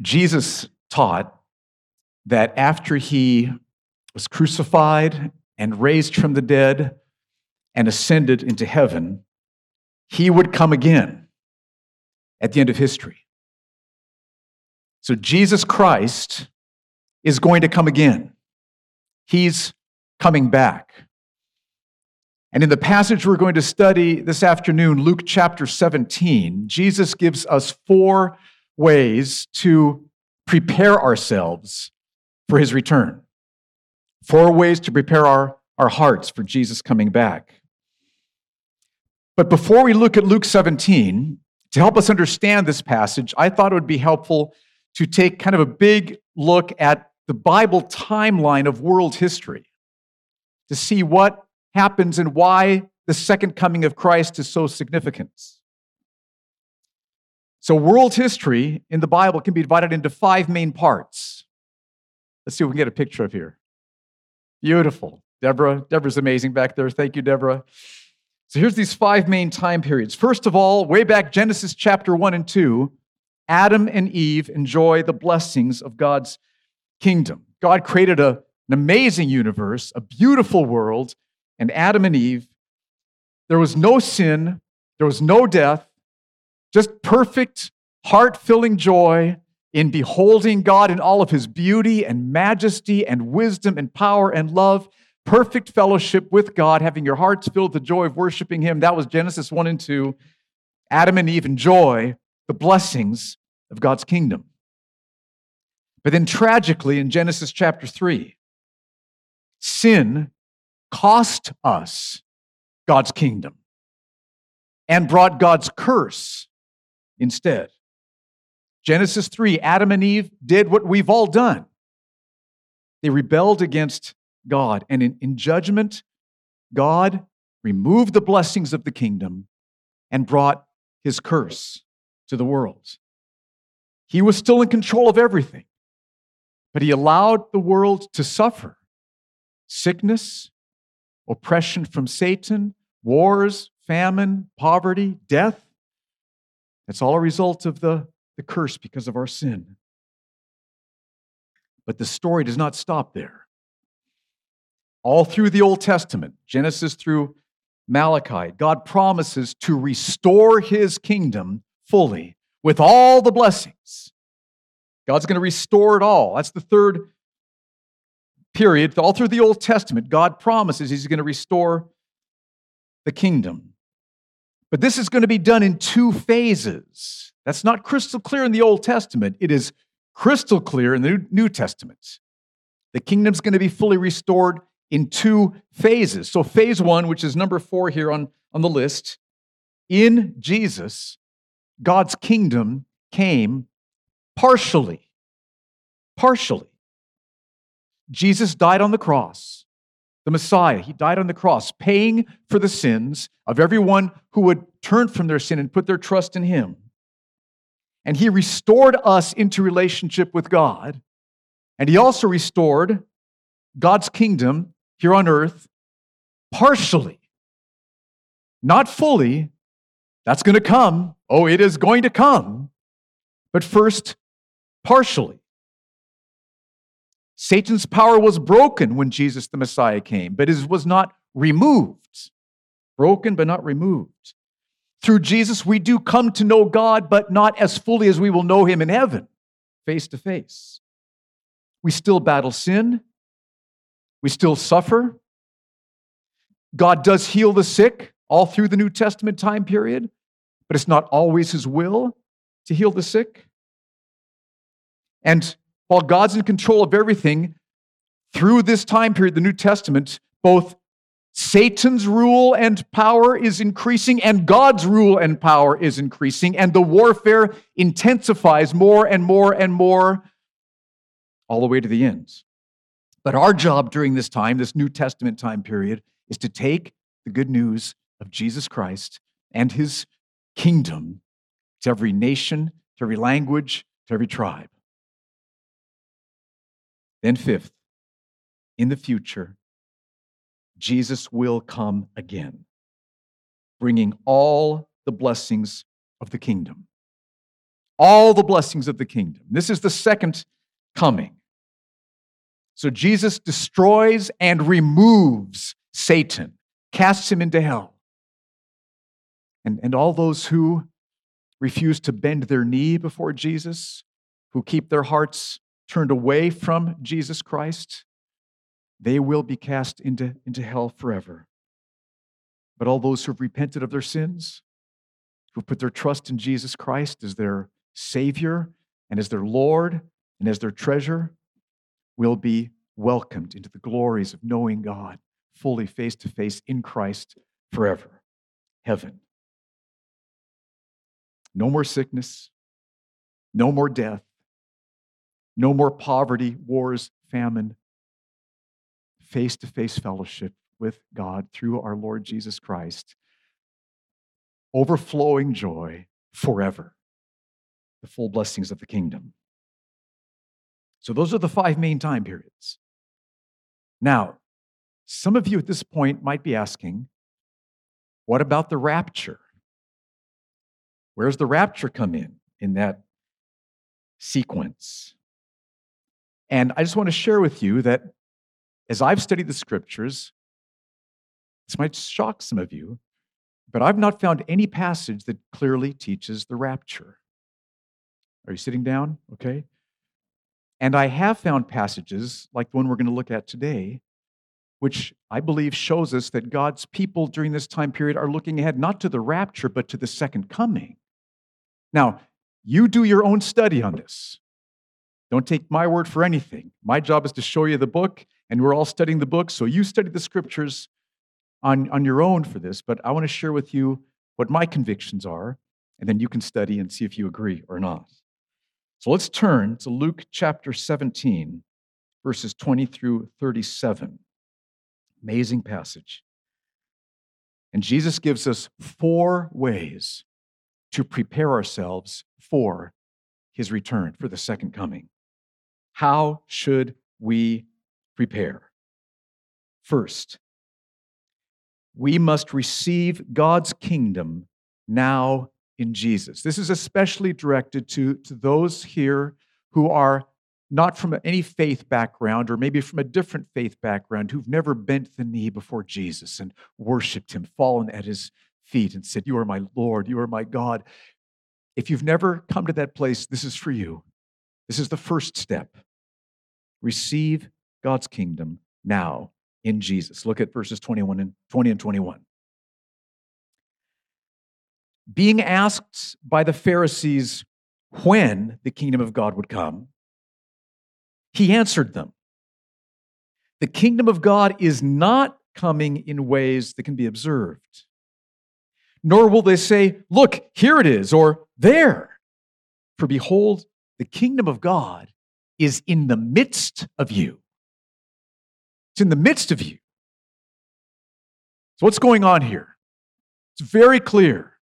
Jesus taught that after he was crucified and raised from the dead and ascended into heaven, he would come again at the end of history. So Jesus Christ is going to come again. He's coming back. And in the passage we're going to study this afternoon, Luke chapter 17, Jesus gives us four ways to prepare ourselves for his return. Four ways to prepare our, our hearts for Jesus coming back. But before we look at Luke 17, to help us understand this passage, I thought it would be helpful to take kind of a big look at the Bible timeline of world history to see what happens and why the second coming of Christ is so significant. So, world history in the Bible can be divided into five main parts. Let's see if we can get a picture of here. Beautiful. Deborah, Deborah's amazing back there. Thank you, Deborah. So here's these five main time periods. First of all, way back Genesis chapter 1 and 2, Adam and Eve enjoy the blessings of God's kingdom. God created a, an amazing universe, a beautiful world, and Adam and Eve, there was no sin, there was no death, just perfect, heart filling joy in beholding God in all of his beauty and majesty and wisdom and power and love. Perfect fellowship with God, having your hearts filled with the joy of worshiping him. That was Genesis 1 and 2. Adam and Eve enjoy the blessings of God's kingdom. But then, tragically, in Genesis chapter 3, sin cost us God's kingdom and brought God's curse instead. Genesis 3 Adam and Eve did what we've all done. They rebelled against God, and in, in judgment, God removed the blessings of the kingdom and brought his curse to the world. He was still in control of everything, but he allowed the world to suffer sickness, oppression from Satan, wars, famine, poverty, death. That's all a result of the, the curse because of our sin. But the story does not stop there. All through the Old Testament, Genesis through Malachi, God promises to restore his kingdom fully with all the blessings. God's going to restore it all. That's the third period. All through the Old Testament, God promises He's going to restore the kingdom. But this is going to be done in two phases. That's not crystal clear in the Old Testament. It is crystal clear in the New Testament. The kingdom's going to be fully restored in two phases. So, phase one, which is number four here on, on the list, in Jesus, God's kingdom came partially. Partially. Jesus died on the cross, the Messiah. He died on the cross, paying for the sins of everyone who would turn from their sin and put their trust in Him. And He restored us into relationship with God. And He also restored God's kingdom here on earth partially, not fully. That's going to come. Oh, it is going to come. But first, partially. Satan's power was broken when Jesus the Messiah came, but it was not removed. Broken, but not removed. Through Jesus, we do come to know God, but not as fully as we will know Him in heaven, face to face. We still battle sin, we still suffer. God does heal the sick all through the New Testament time period, but it's not always His will to heal the sick. And while God's in control of everything, through this time period, the New Testament, both Satan's rule and power is increasing, and God's rule and power is increasing, and the warfare intensifies more and more and more all the way to the end. But our job during this time, this New Testament time period, is to take the good news of Jesus Christ and his kingdom to every nation, to every language, to every tribe. Then, fifth, in the future, Jesus will come again, bringing all the blessings of the kingdom. all the blessings of the kingdom. This is the second coming. So Jesus destroys and removes Satan, casts him into hell. And, and all those who refuse to bend their knee before Jesus, who keep their hearts turned away from Jesus Christ, they will be cast into, into hell forever. But all those who have repented of their sins, who put their trust in Jesus Christ as their Savior and as their Lord and as their treasure, will be welcomed into the glories of knowing God fully face to face in Christ forever. Heaven. No more sickness, no more death, no more poverty, wars, famine. Face to face fellowship with God through our Lord Jesus Christ. Overflowing joy forever. The full blessings of the kingdom. So, those are the five main time periods. Now, some of you at this point might be asking, what about the rapture? Where's the rapture come in in that sequence? And I just want to share with you that as I've studied the scriptures, this might shock some of you, but I've not found any passage that clearly teaches the rapture. Are you sitting down? Okay. And I have found passages like the one we're going to look at today, which I believe shows us that God's people during this time period are looking ahead not to the rapture, but to the second coming. Now, you do your own study on this. Don't take my word for anything. My job is to show you the book, and we're all studying the book, so you study the scriptures on, on your own for this. But I want to share with you what my convictions are, and then you can study and see if you agree or not. So let's turn to Luke chapter 17, verses 20 through 37. Amazing passage. And Jesus gives us four ways to prepare ourselves for his return, for the second coming. How should we prepare? First, we must receive God's kingdom now in Jesus. This is especially directed to, to those here who are not from any faith background or maybe from a different faith background who've never bent the knee before Jesus and worshiped him, fallen at his feet and said, You are my Lord, you are my God. If you've never come to that place, this is for you. This is the first step. Receive God's kingdom now in Jesus. Look at verses 21 and 20 and 21. Being asked by the Pharisees when the kingdom of God would come, he answered them The kingdom of God is not coming in ways that can be observed nor will they say, Look, here it is, or there. For behold, the kingdom of God is in the midst of you. It's in the midst of you. So, what's going on here? It's very clear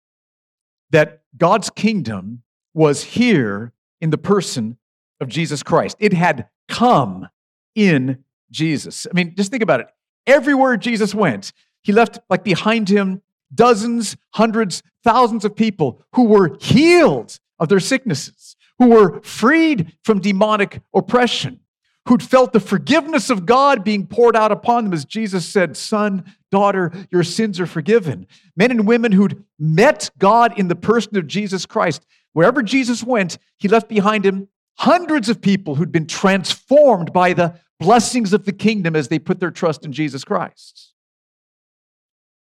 that God's kingdom was here in the person of Jesus Christ. It had come in Jesus. I mean, just think about it. Everywhere Jesus went, he left like behind him dozens, hundreds, thousands of people who were healed of their sicknesses, who were freed from demonic oppression, who'd felt the forgiveness of God being poured out upon them, as Jesus said, Son, daughter, your sins are forgiven. Men and women who'd met God in the person of Jesus Christ. Wherever Jesus went, he left behind him hundreds of people who'd been transformed by the blessings of the kingdom as they put their trust in Jesus Christ.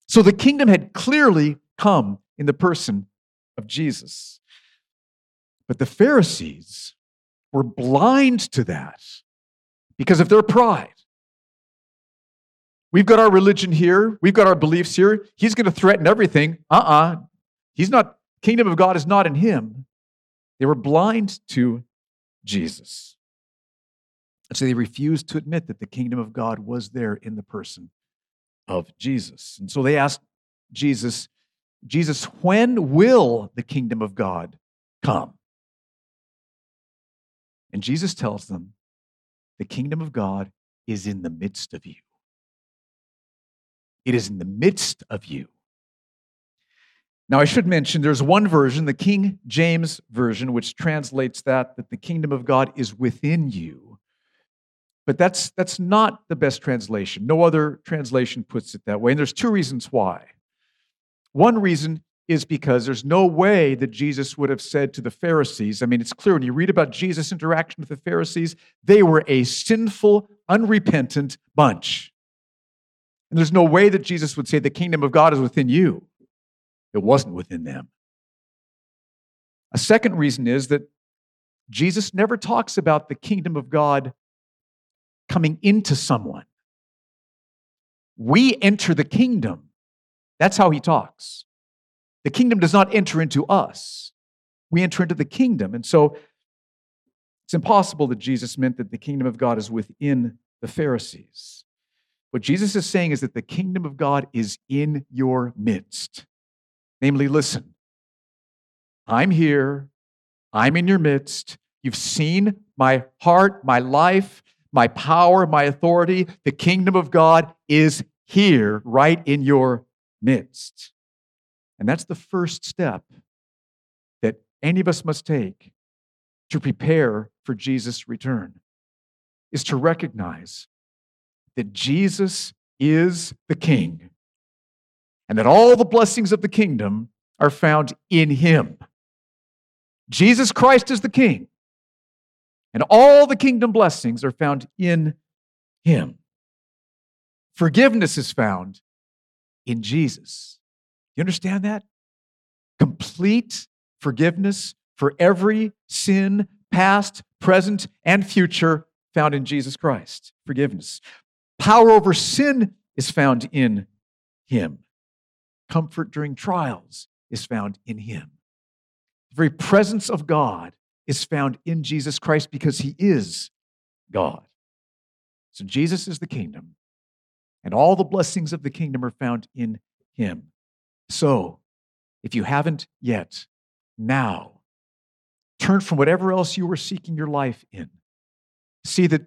So the kingdom had clearly come in the person of Jesus. But the Pharisees were blind to that because of their pride. We've got our religion here, we've got our beliefs here. He's going to threaten everything. Uh uh-uh. uh. He's not, kingdom of God is not in him. They were blind to Jesus. And so they refused to admit that the kingdom of God was there in the person of Jesus. And so they asked Jesus, Jesus, when will the kingdom of God come? And Jesus tells them, the kingdom of God is in the midst of you. It is in the midst of you. Now, I should mention there's one version, the King James Version, which translates that, that the kingdom of God is within you. But that's, that's not the best translation. No other translation puts it that way. And there's two reasons why. One reason is because there's no way that Jesus would have said to the Pharisees, I mean, it's clear when you read about Jesus' interaction with the Pharisees, they were a sinful, unrepentant bunch. And there's no way that Jesus would say, The kingdom of God is within you. It wasn't within them. A second reason is that Jesus never talks about the kingdom of God coming into someone. We enter the kingdom. That's how he talks. The kingdom does not enter into us, we enter into the kingdom. And so it's impossible that Jesus meant that the kingdom of God is within the Pharisees. What Jesus is saying is that the kingdom of God is in your midst. Namely, listen, I'm here, I'm in your midst. You've seen my heart, my life, my power, my authority. The kingdom of God is here, right in your midst. And that's the first step that any of us must take to prepare for Jesus' return is to recognize that Jesus is the king and that all the blessings of the kingdom are found in him. Jesus Christ is the king, and all the kingdom blessings are found in him. Forgiveness is found in Jesus. You understand that? Complete forgiveness for every sin, past, present, and future, found in Jesus Christ. Forgiveness. Power over sin is found in Him. Comfort during trials is found in Him. The very presence of God is found in Jesus Christ because He is God. So Jesus is the kingdom, and all the blessings of the kingdom are found in Him. So, if you haven't yet, now turn from whatever else you were seeking your life in. See that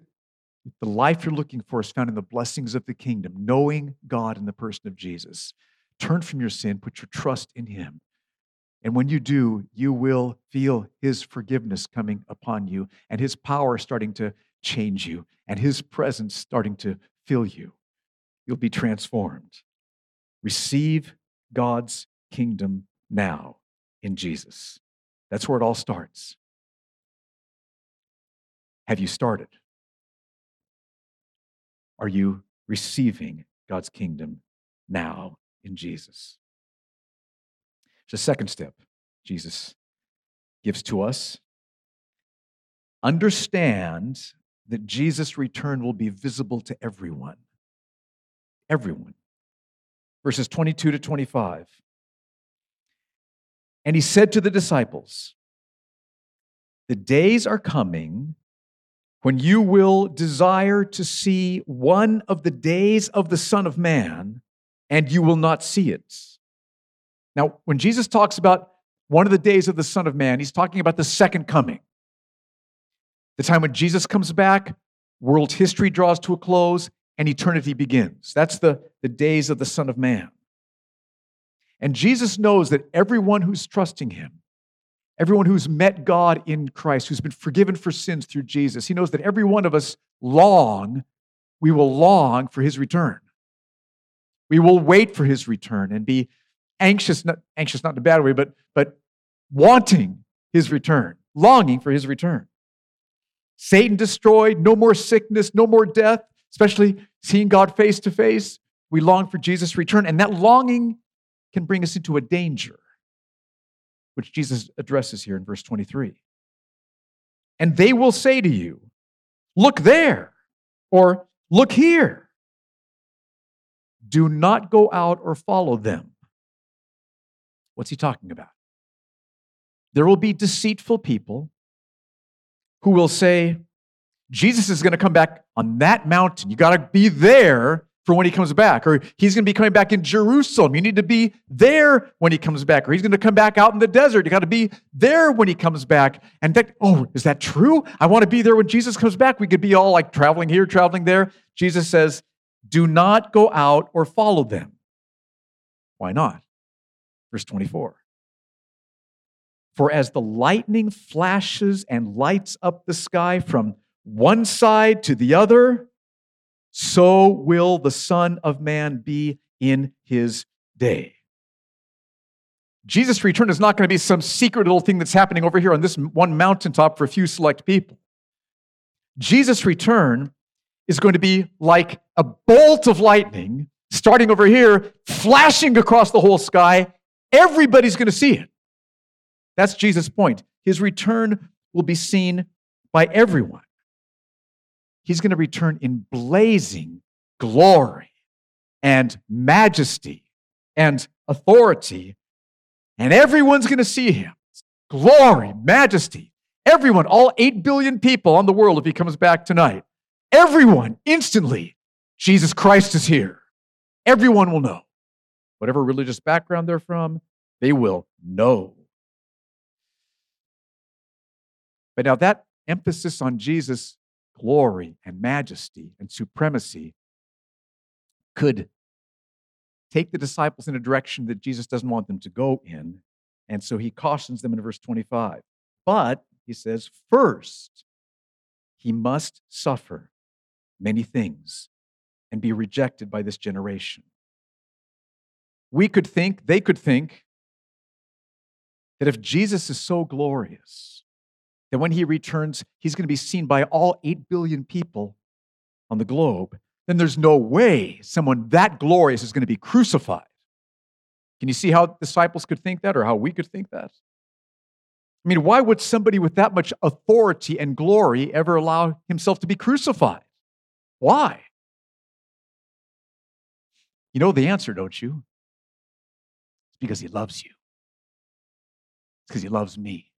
the life you're looking for is found in the blessings of the kingdom, knowing God in the person of Jesus. Turn from your sin, put your trust in Him. And when you do, you will feel His forgiveness coming upon you and His power starting to change you and His presence starting to fill you. You'll be transformed. Receive God's kingdom now in Jesus. That's where it all starts. Have you started? Are you receiving God's kingdom now in Jesus? A second step Jesus gives to us. Understand that Jesus' return will be visible to everyone. Everyone verses 22 to 25. And he said to the disciples, The days are coming when you will desire to see one of the days of the Son of Man, and you will not see it. Now, when Jesus talks about one of the days of the Son of Man, he's talking about the second coming. The time when Jesus comes back, world history draws to a close, and eternity begins. That's the, the days of the Son of Man. And Jesus knows that everyone who's trusting him, everyone who's met God in Christ, who's been forgiven for sins through Jesus, he knows that every one of us long, we will long for his return. We will wait for his return and be anxious, not anxious not in a bad way, but, but wanting his return, longing for his return. Satan destroyed, no more sickness, no more death, especially seeing God face to face. We long for Jesus' return, and that longing can bring us into a danger, which Jesus addresses here in verse 23. And they will say to you, Look there, or Look here. Do not go out or follow them. What's he talking about? There will be deceitful people who will say, Jesus is going to come back on that mountain. You got to be there for when he comes back. Or he's going to be coming back in Jerusalem. You need to be there when he comes back. Or he's going to come back out in the desert. You got to be there when he comes back. And that, oh, is that true? I want to be there when Jesus comes back. We could be all like traveling here, traveling there. Jesus says, do not go out or follow them. Why not? Verse 24. For as the lightning flashes and lights up the sky from one side to the other, so will the Son of Man be in his day. Jesus' return is not going to be some secret little thing that's happening over here on this one mountaintop for a few select people. Jesus' return is going to be like a bolt of lightning starting over here, flashing across the whole sky. Everybody's going to see it. That's Jesus' point. His return will be seen by everyone. He's going to return in blazing glory and majesty and authority, and everyone's going to see him. Glory, majesty. Everyone, all 8 billion people on the world, if he comes back tonight, everyone instantly, Jesus Christ is here. Everyone will know. Whatever religious background they're from, they will know. But now that emphasis on Jesus' glory and majesty and supremacy could take the disciples in a direction that Jesus doesn't want them to go in. And so he cautions them in verse 25. But, he says, first, he must suffer many things and be rejected by this generation. We could think, they could think, that if Jesus is so glorious, that when he returns, he's going to be seen by all 8 billion people on the globe, then there's no way someone that glorious is going to be crucified. Can you see how disciples could think that or how we could think that? I mean, why would somebody with that much authority and glory ever allow himself to be crucified? Why? You know the answer, don't you? It's because he loves you. It's because he loves me.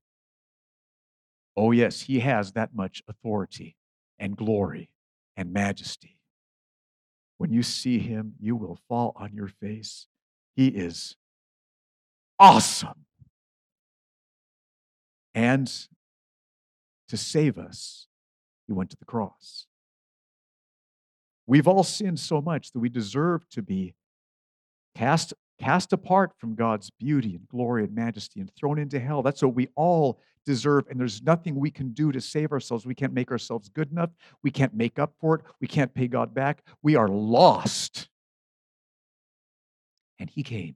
Oh, yes, he has that much authority and glory and majesty. When you see him, you will fall on your face. He is awesome. And to save us, he went to the cross. We've all sinned so much that we deserve to be cast, cast apart from God's beauty and glory and majesty and thrown into hell. That's what we all deserve. And there's nothing we can do to save ourselves. We can't make ourselves good enough. We can't make up for it. We can't pay God back. We are lost. And He came.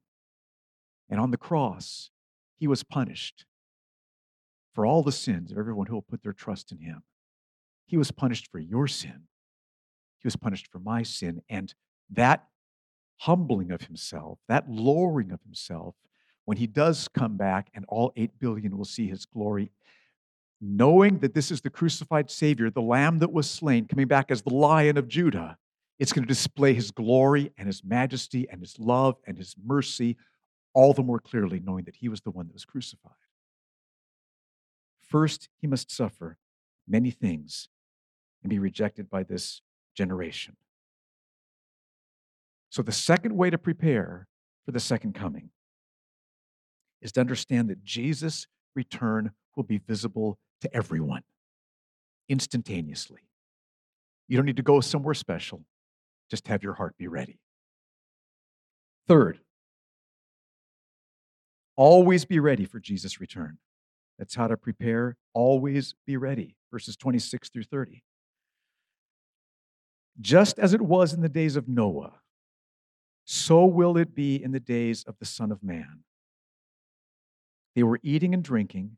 And on the cross, He was punished for all the sins of everyone who will put their trust in Him. He was punished for your sin. He was punished for my sin. And that humbling of himself, that lowering of himself, when he does come back and all 8 billion will see his glory, knowing that this is the crucified Savior, the Lamb that was slain, coming back as the Lion of Judah, it's going to display his glory and his majesty and his love and his mercy all the more clearly, knowing that he was the one that was crucified. First, he must suffer many things and be rejected by this generation. So, the second way to prepare for the second coming is to understand that Jesus' return will be visible to everyone instantaneously. You don't need to go somewhere special, just have your heart be ready. Third, always be ready for Jesus' return. That's how to prepare. Always be ready. Verses 26 through 30. Just as it was in the days of Noah, so will it be in the days of the Son of Man. They were eating and drinking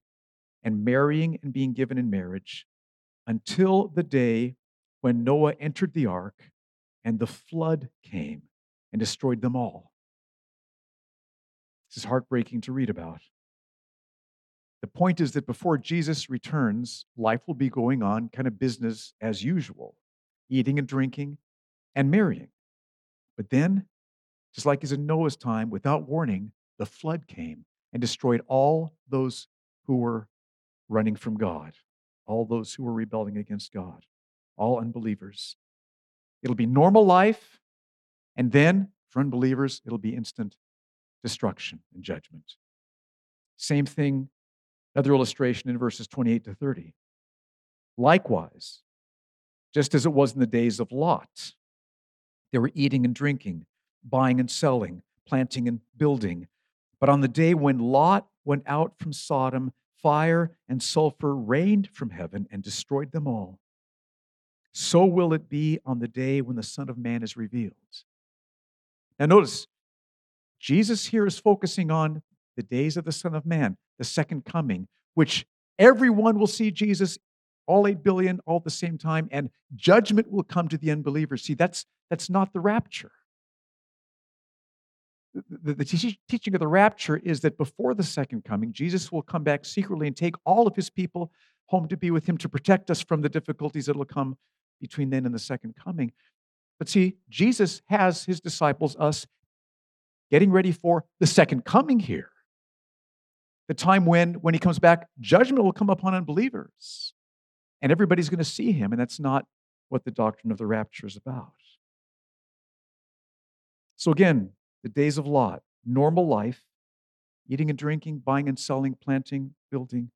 and marrying and being given in marriage until the day when Noah entered the ark and the flood came and destroyed them all. This is heartbreaking to read about. The point is that before Jesus returns, life will be going on kind of business as usual, eating and drinking and marrying. But then just like as in Noah's time, without warning, the flood came and destroyed all those who were running from God, all those who were rebelling against God, all unbelievers. It'll be normal life, and then for unbelievers, it'll be instant destruction and judgment. Same thing, another illustration in verses 28 to 30. Likewise, just as it was in the days of Lot, they were eating and drinking buying and selling, planting and building. But on the day when Lot went out from Sodom, fire and sulfur rained from heaven and destroyed them all. So will it be on the day when the Son of Man is revealed. Now, notice, Jesus here is focusing on the days of the Son of Man, the second coming, which everyone will see Jesus, all 8 billion, all at the same time, and judgment will come to the unbelievers. See, that's, that's not the rapture the, the teaching of the rapture is that before the second coming, Jesus will come back secretly and take all of his people home to be with him to protect us from the difficulties that will come between then and the second coming. But see, Jesus has his disciples, us, getting ready for the second coming here. The time when, when he comes back, judgment will come upon unbelievers. And everybody's going to see him. And that's not what the doctrine of the rapture is about. So, again, the days of Lot, normal life, eating and drinking, buying and selling, planting, building.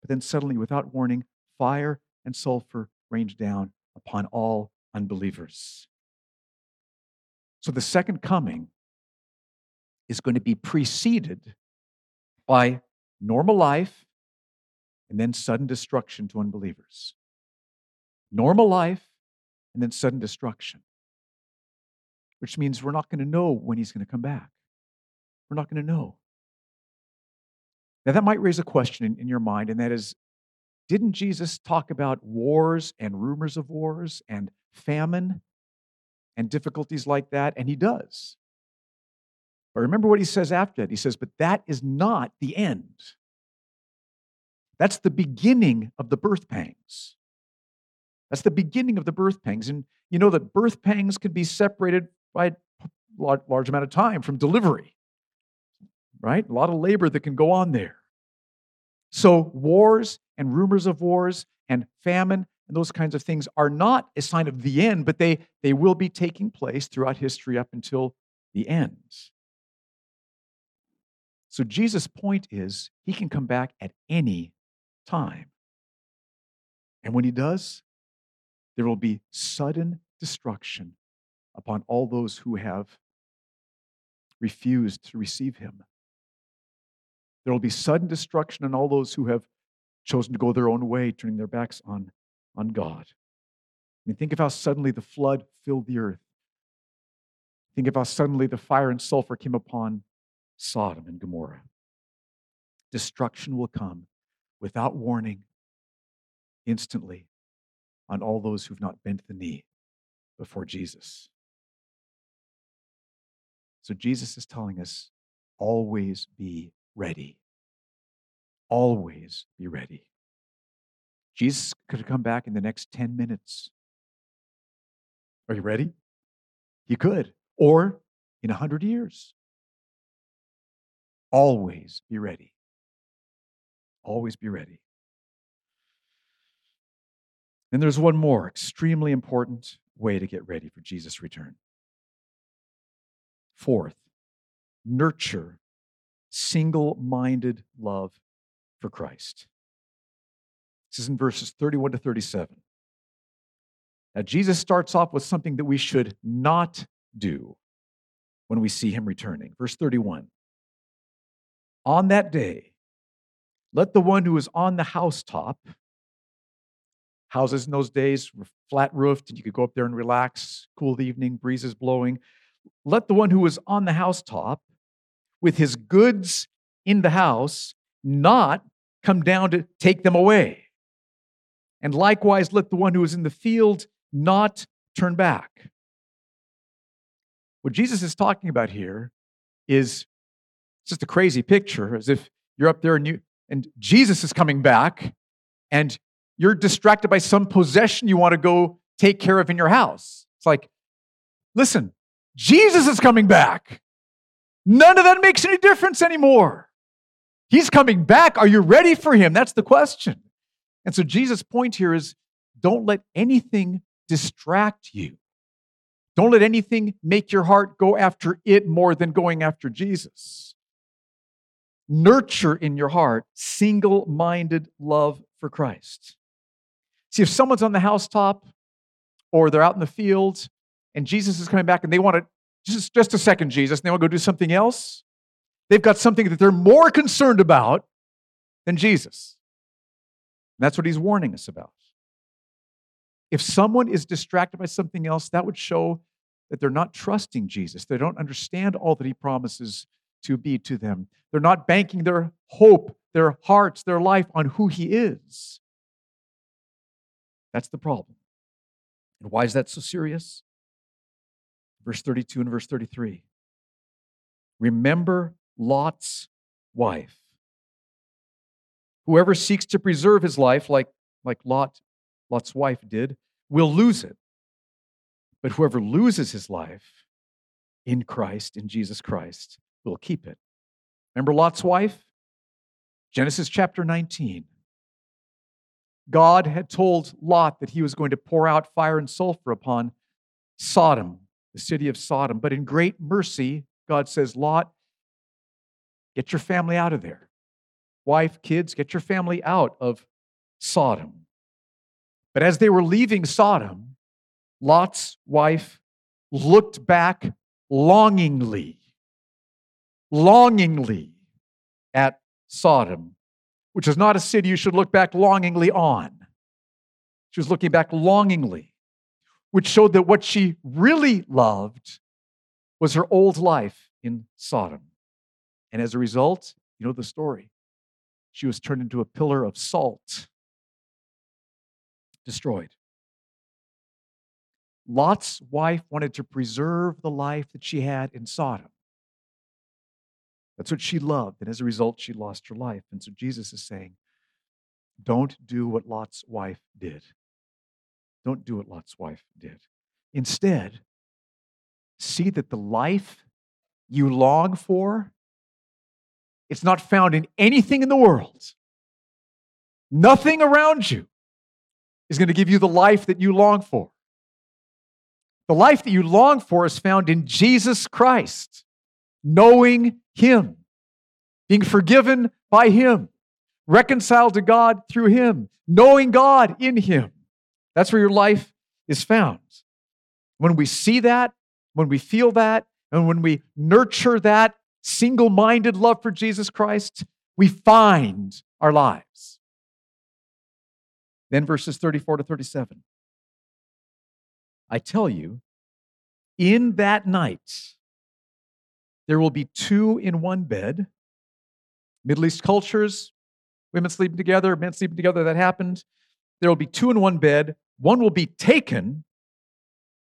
But then suddenly, without warning, fire and sulfur rained down upon all unbelievers. So the second coming is going to be preceded by normal life and then sudden destruction to unbelievers. Normal life and then sudden destruction which means we're not going to know when he's going to come back. We're not going to know. Now, that might raise a question in, in, your mind, and that is didn't Jesus talk about wars and rumors of wars and famine and difficulties like that? And he does. But remember what he says after that. He says, But that is not the end. That's the beginning of the birth pangs. That's the beginning of the birth pangs. And you know that birth pangs can be separated a large, large amount of time from delivery, right? A lot of labor that can go on there. So, wars and rumors of wars and famine and those kinds of things are not a sign of the end, but they, they will be taking place throughout history up until the end. So, Jesus' point is he can come back at any time. And when he does, there will be sudden destruction upon all those who have refused to receive him. There will be sudden destruction on all those who have chosen to go their own way, turning their backs on, on God. I mean, think of how suddenly the flood filled the earth. Think of how suddenly the fire and sulfur came upon Sodom and Gomorrah. Destruction will come without warning, instantly, on all those who've not bent the knee before Jesus. So Jesus is telling us always be ready. Always be ready. Jesus could come back in the next 10 minutes. Are you ready? He could. Or in 100 years. Always be ready. Always be ready. And there's one more extremely important way to get ready for Jesus' return. Fourth, nurture single minded love for Christ. This is in verses 31 to 37. Now, Jesus starts off with something that we should not do when we see him returning. Verse 31 On that day, let the one who is on the housetop, houses in those days were flat roofed, and you could go up there and relax, cool the evening, breezes blowing let the one who was on the housetop with his goods in the house not come down to take them away. And likewise, let the one who is in the field not turn back. What Jesus is talking about here is just a crazy picture, as if you're up there and you and Jesus is coming back, and you're distracted by some possession you want to go take care of in your house. It's like, listen, Jesus is coming back. None of that makes any difference anymore. He's coming back. Are you ready for him? That's the question. And so Jesus' point here is don't let anything distract you. Don't let anything make your heart go after it more than going after Jesus. Nurture in your heart single minded love for Christ. See, if someone's on the housetop or they're out in the fields and Jesus is coming back and they want to just, just a second, Jesus, and they want to go do something else, They've got something that they're more concerned about than Jesus. And that's what he's warning us about. If someone is distracted by something else, that would show that they're not trusting Jesus. They don't understand all that he promises to be to them. They're not banking their hope, their hearts, their life on who he is. That's the problem. And why is that so serious? Verse 32 and verse 33. Remember Lot's wife. Whoever seeks to preserve his life, like, like Lot, Lot's wife did, will lose it. But whoever loses his life in Christ, in Jesus Christ, will keep it. Remember Lot's wife? Genesis chapter 19. God had told Lot that he was going to pour out fire and sulfur upon Sodom, the city of Sodom. But in great mercy, God says, Lot, get your family out of there. Wife, kids, get your family out of Sodom. But as they were leaving Sodom, Lot's wife looked back longingly, longingly at Sodom, which is not a city you should look back longingly on. She was looking back longingly, which showed that what she really loved was her old life in Sodom. And as a result, you know the story. She was turned into a pillar of salt, destroyed. Lot's wife wanted to preserve the life that she had in Sodom. That's what she loved. And as a result, she lost her life. And so Jesus is saying, don't do what Lot's wife did. Don't do what Lot's wife did. Instead, see that the life you long for, it's not found in anything in the world. Nothing around you is going to give you the life that you long for. The life that you long for is found in Jesus Christ, knowing Him, being forgiven by Him, reconciled to God through Him, knowing God in Him. That's where your life is found. When we see that, when we feel that, and when we nurture that single minded love for Jesus Christ, we find our lives. Then verses 34 to 37. I tell you, in that night, there will be two in one bed. Middle East cultures, women sleeping together, men sleeping together, that happened. There will be two in one bed. One will be taken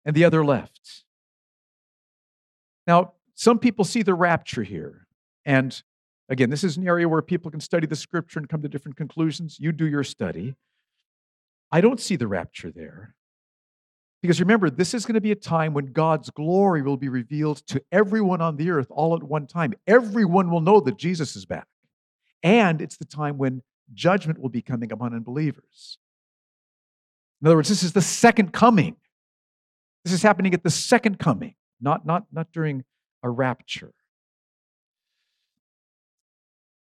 and the other left. Now, some people see the rapture here. And again, this is an area where people can study the scripture and come to different conclusions. You do your study. I don't see the rapture there. Because remember, this is going to be a time when God's glory will be revealed to everyone on the earth all at one time. Everyone will know that Jesus is back. And it's the time when judgment will be coming upon unbelievers. In other words, this is the second coming. This is happening at the second coming, not, not, not during a rapture.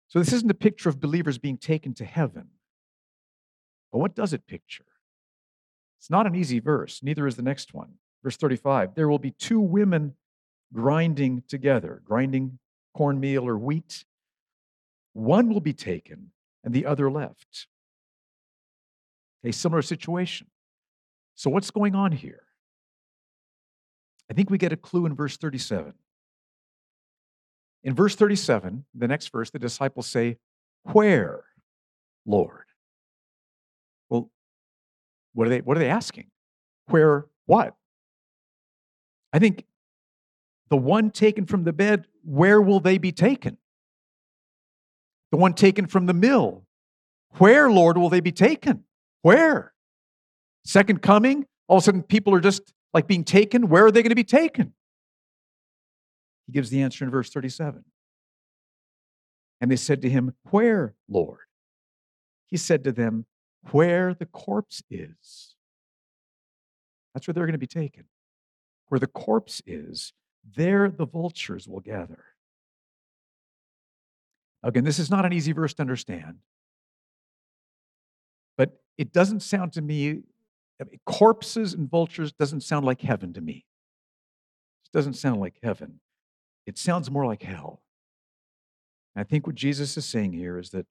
So, this isn't a picture of believers being taken to heaven. But what does it picture? It's not an easy verse, neither is the next one. Verse 35 There will be two women grinding together, grinding cornmeal or wheat. One will be taken and the other left. A similar situation. So, what's going on here? I think we get a clue in verse 37. In verse 37, the next verse, the disciples say, Where, Lord? Well, what are they, what are they asking? Where what? I think the one taken from the bed, where will they be taken? The one taken from the mill, where, Lord, will they be taken? Where? Second coming, all of a sudden people are just like being taken. Where are they going to be taken? He gives the answer in verse 37. And they said to him, Where, Lord? He said to them, Where the corpse is. That's where they're going to be taken. Where the corpse is, there the vultures will gather. Again, this is not an easy verse to understand, it doesn't sound to me, corpses and vultures doesn't sound like heaven to me. It doesn't sound like heaven. It sounds more like hell. And I think what Jesus is saying here is that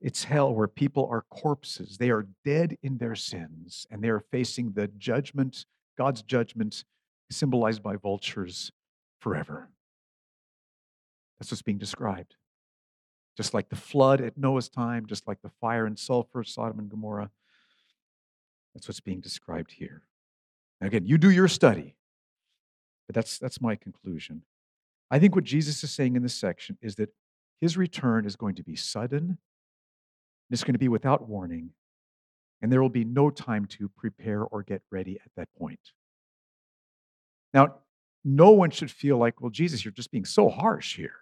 it's hell where people are corpses. They are dead in their sins and they are facing the judgment, God's judgment, symbolized by vultures forever. That's what's being described. Just like the flood at Noah's time, just like the fire and sulfur, Sodom and Gomorrah. That's what's being described here. Now again, you do your study, but that's, that's my conclusion. I think what Jesus is saying in this section is that his return is going to be sudden, and it's going to be without warning, and there will be no time to prepare or get ready at that point. Now, no one should feel like, well, Jesus, you're just being so harsh here.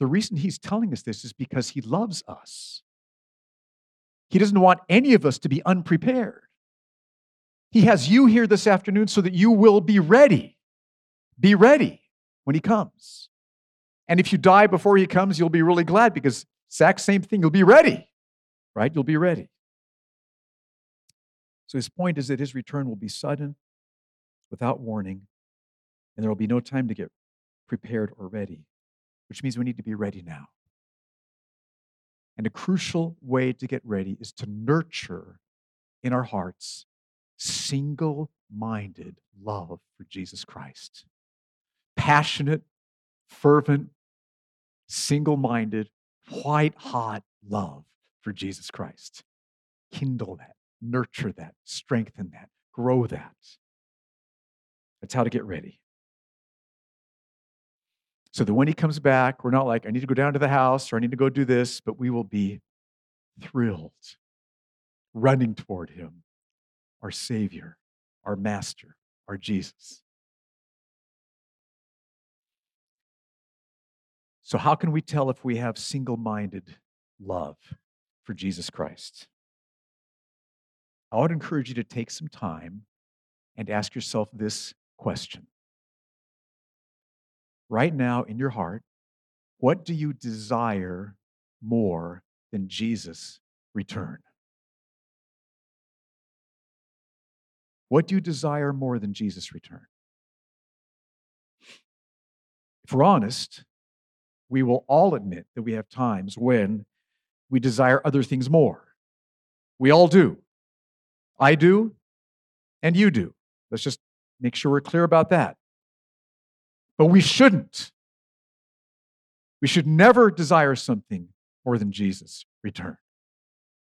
The reason he's telling us this is because he loves us. He doesn't want any of us to be unprepared. He has you here this afternoon so that you will be ready. Be ready when he comes. And if you die before he comes, you'll be really glad because exact same thing, you'll be ready, right? You'll be ready. So his point is that his return will be sudden, without warning, and there will be no time to get prepared or ready, which means we need to be ready now. And a crucial way to get ready is to nurture in our hearts single minded love for Jesus Christ. Passionate, fervent, single minded, white hot love for Jesus Christ. Kindle that, nurture that, strengthen that, grow that. That's how to get ready. So that when he comes back, we're not like, I need to go down to the house or I need to go do this, but we will be thrilled, running toward him, our Savior, our Master, our Jesus. So, how can we tell if we have single minded love for Jesus Christ? I would encourage you to take some time and ask yourself this question. Right now, in your heart, what do you desire more than Jesus' return? What do you desire more than Jesus' return? If we're honest, we will all admit that we have times when we desire other things more. We all do. I do, and you do. Let's just make sure we're clear about that. But we shouldn't. We should never desire something more than Jesus' return.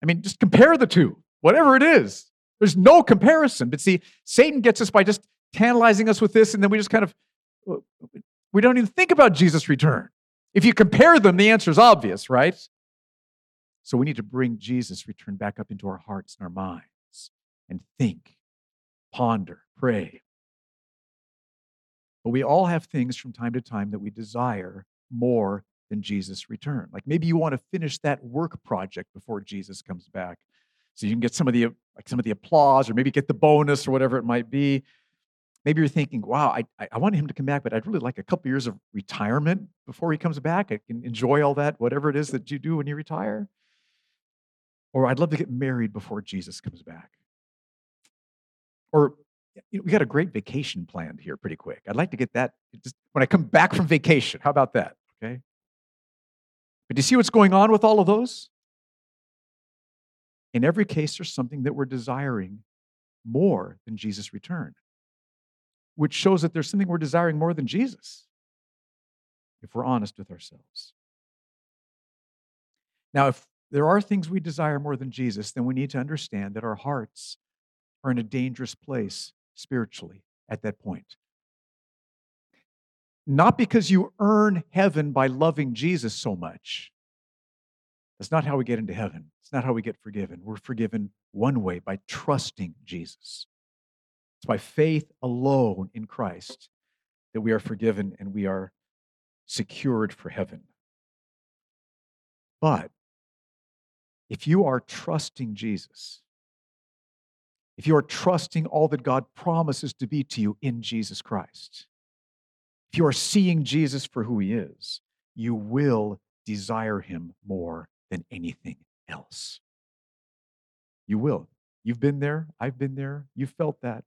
I mean, just compare the two, whatever it is. There's no comparison. But see, Satan gets us by just tantalizing us with this, and then we just kind of we don't even think about Jesus' return. If you compare them, the answer is obvious, right? So we need to bring Jesus' return back up into our hearts and our minds and think, ponder, pray. But we all have things from time to time that we desire more than Jesus' return. Like maybe you want to finish that work project before Jesus comes back so you can get some of the like some of the applause or maybe get the bonus or whatever it might be. Maybe you're thinking wow i, I want him to come back but i'd really like a couple years of retirement before he comes back. I can enjoy all that whatever it is that you do when you retire. Or i'd love to get married before jesus comes back. Or you know, we got a great vacation planned here pretty quick. I'd like to get that just when i come back from vacation how about that okay? But do you see what's going on with all of those? In every case, there's something that we're desiring more than Jesus' return, which shows that there's something we're desiring more than Jesus, if we're honest with ourselves. Now, if there are things we desire more than Jesus, then we need to understand that our hearts are in a dangerous place spiritually at that point. Not because you earn heaven by loving Jesus so much, that's not how we get into heaven. It's not how we get forgiven. We're forgiven one way by trusting Jesus. It's by faith alone in Christ that we are forgiven and we are secured for heaven. But if you are trusting Jesus, if you are trusting all that God promises to be to you in Jesus Christ, if you are seeing Jesus for who he is, you will desire him more than anything else. You will. You've been there. I've been there. You've felt that.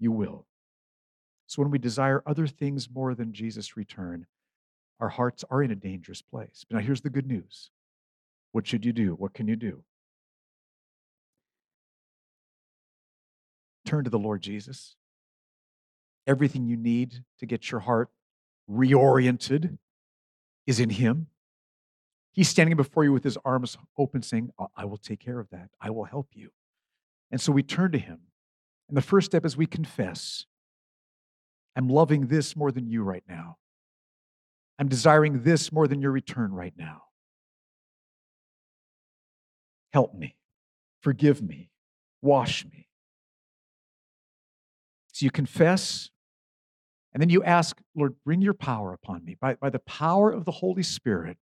You will. So when we desire other things more than Jesus' return, our hearts are in a dangerous place. But now here's the good news. What should you do? What can you do? Turn to the Lord Jesus. Everything you need to get your heart reoriented is in Him. He's standing before you with His arms open, saying, I will take care of that. I will help you. And so we turn to Him. And the first step is we confess I'm loving this more than you right now. I'm desiring this more than your return right now. Help me. Forgive me. Wash me. So you confess, and then you ask, Lord, bring your power upon me. By, by the power of the Holy Spirit,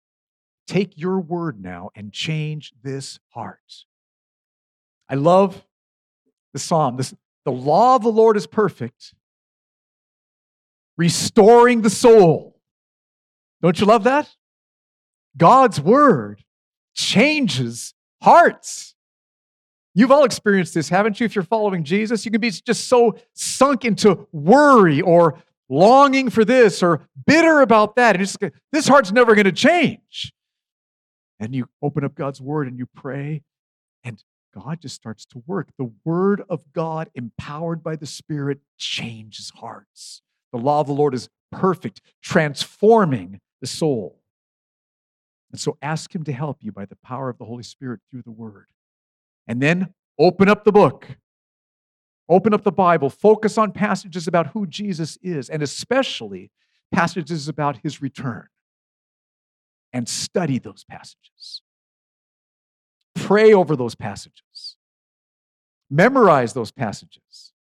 take your word now and change this heart. I love the psalm. This, the law of the Lord is perfect, restoring the soul. Don't you love that? God's word changes hearts. You've all experienced this, haven't you? If you're following Jesus, you can be just so sunk into worry or longing for this or bitter about that. And just, this heart's never going to change. And you open up God's word and you pray, and God just starts to work. The word of God, empowered by the Spirit, changes hearts. The law of the Lord is perfect, transforming the soul. And so ask Him to help you by the power of the Holy Spirit through the word. And then open up the book. Open up the Bible. Focus on passages about who Jesus is, and especially passages about his return. And study those passages. Pray over those passages. Memorize those passages.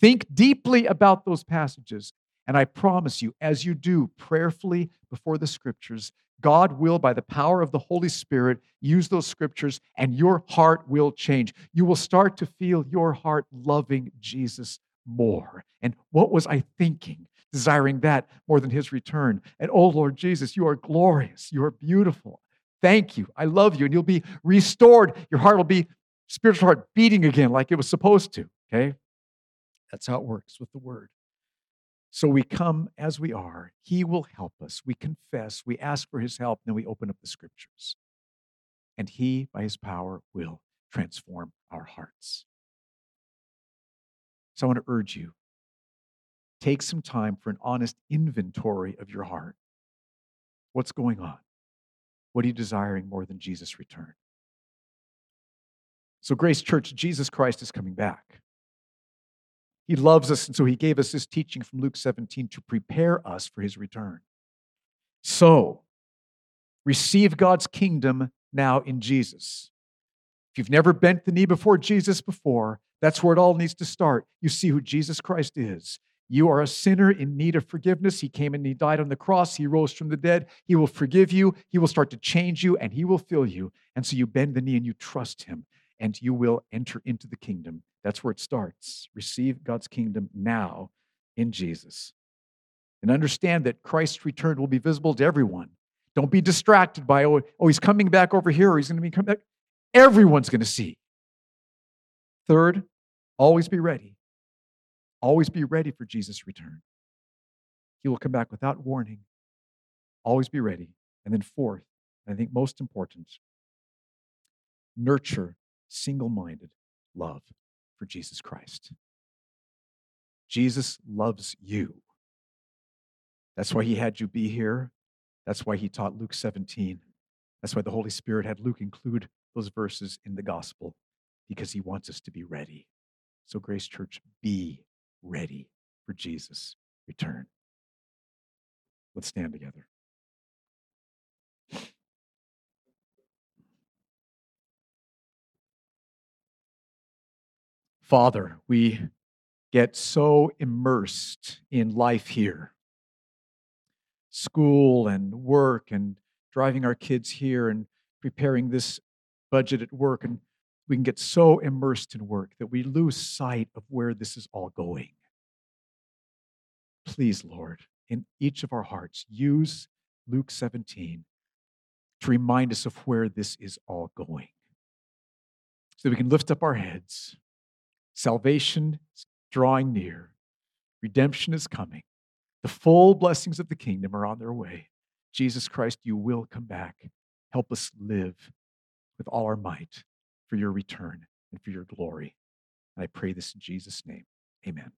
Think deeply about those passages. And I promise you, as you do prayerfully before the scriptures, God will, by the power of the Holy Spirit, use those scriptures and your heart will change. You will start to feel your heart loving Jesus more. And what was I thinking? Desiring that more than his return. And oh Lord Jesus, you are glorious. You are beautiful. Thank you. I love you. And you'll be restored. Your heart will be, spiritual heart, beating again like it was supposed to. Okay? That's how it works with the word. So we come as we are. He will help us. We confess, we ask for his help, then we open up the scriptures. And he, by his power, will transform our hearts. So I want to urge you take some time for an honest inventory of your heart. What's going on? What are you desiring more than Jesus' return? So, Grace Church, Jesus Christ is coming back. He loves us, and so he gave us this teaching from Luke 17 to prepare us for his return. So, receive God's kingdom now in Jesus. If you've never bent the knee before Jesus before, that's where it all needs to start. You see who Jesus Christ is. You are a sinner in need of forgiveness. He came and He died on the cross. He rose from the dead. He will forgive you. He will start to change you and He will fill you. And so you bend the knee and you trust Him and you will enter into the kingdom. That's where it starts. Receive God's kingdom now in Jesus. And understand that Christ's return will be visible to everyone. Don't be distracted by, oh, oh he's coming back over here, or he's going to be coming back. Everyone's going to see. Third, always be ready. Always be ready for Jesus' return. He will come back without warning. Always be ready. And then, fourth, I think most important, nurture single minded love for Jesus Christ. Jesus loves you. That's why he had you be here. That's why he taught Luke 17. That's why the Holy Spirit had Luke include those verses in the gospel, because he wants us to be ready. So, Grace Church, be ready for Jesus' return. Let's stand together. Father, we get so immersed in life here school and work and driving our kids here and preparing this budget at work. And we can get so immersed in work that we lose sight of where this is all going. Please, Lord, in each of our hearts, use Luke 17 to remind us of where this is all going so that we can lift up our heads Salvation is drawing near, redemption is coming. The full blessings of the kingdom are on their way. Jesus Christ, you will come back. Help us live with all our might for your return and for your glory. And I pray this in Jesus' name. Amen.